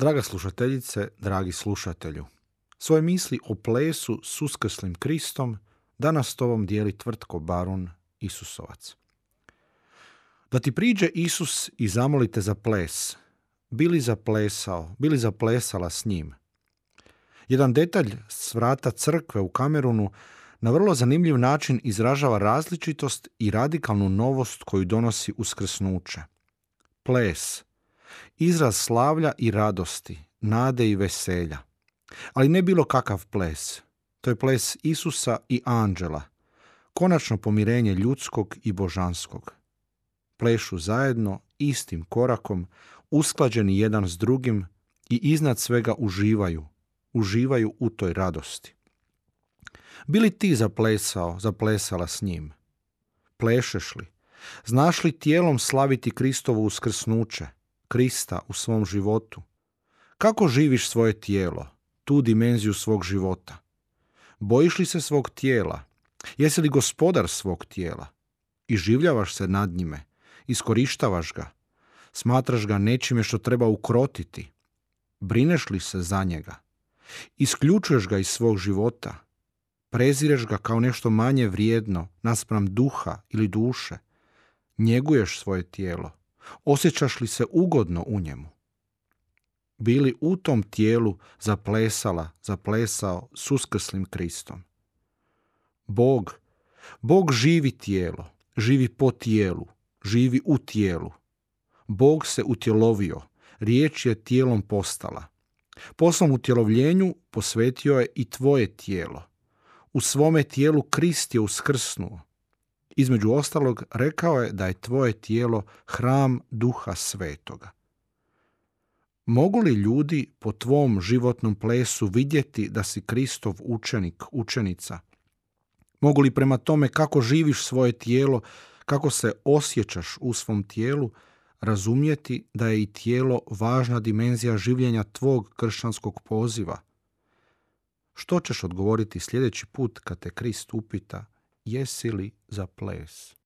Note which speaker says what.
Speaker 1: Draga slušateljice, dragi slušatelju, svoje misli o plesu s uskrslim Kristom danas s tobom dijeli tvrtko Barun Isusovac. Da ti priđe Isus i zamolite za ples, bili zaplesao, bili zaplesala s njim. Jedan detalj s vrata crkve u Kamerunu na vrlo zanimljiv način izražava različitost i radikalnu novost koju donosi uskrsnuće. Ples, izraz slavlja i radosti, nade i veselja. Ali ne bilo kakav ples. To je ples Isusa i anđela, konačno pomirenje ljudskog i božanskog. Plešu zajedno, istim korakom, usklađeni jedan s drugim i iznad svega uživaju, uživaju u toj radosti. Bili ti zaplesao, zaplesala s njim? Plešeš li? Znaš li tijelom slaviti Kristovo uskrsnuće, Krista u svom životu? Kako živiš svoje tijelo, tu dimenziju svog života? Bojiš li se svog tijela? Jesi li gospodar svog tijela? I življavaš se nad njime? Iskorištavaš ga? Smatraš ga nečime što treba ukrotiti? Brineš li se za njega? Isključuješ ga iz svog života? Prezireš ga kao nešto manje vrijedno naspram duha ili duše? Njeguješ svoje tijelo? Osjećaš li se ugodno u njemu? Bili u tom tijelu zaplesala, zaplesao s uskrslim Kristom. Bog, Bog živi tijelo, živi po tijelu, živi u tijelu. Bog se utjelovio, riječ je tijelom postala. Po svom utjelovljenju posvetio je i tvoje tijelo. U svome tijelu Krist je uskrsnuo. Između ostalog, rekao je da je tvoje tijelo hram duha svetoga. Mogu li ljudi po tvom životnom plesu vidjeti da si Kristov učenik, učenica? Mogu li prema tome kako živiš svoje tijelo, kako se osjećaš u svom tijelu, razumjeti da je i tijelo važna dimenzija življenja tvog kršćanskog poziva? Što ćeš odgovoriti sljedeći put kad te Krist upita jesi li za ples?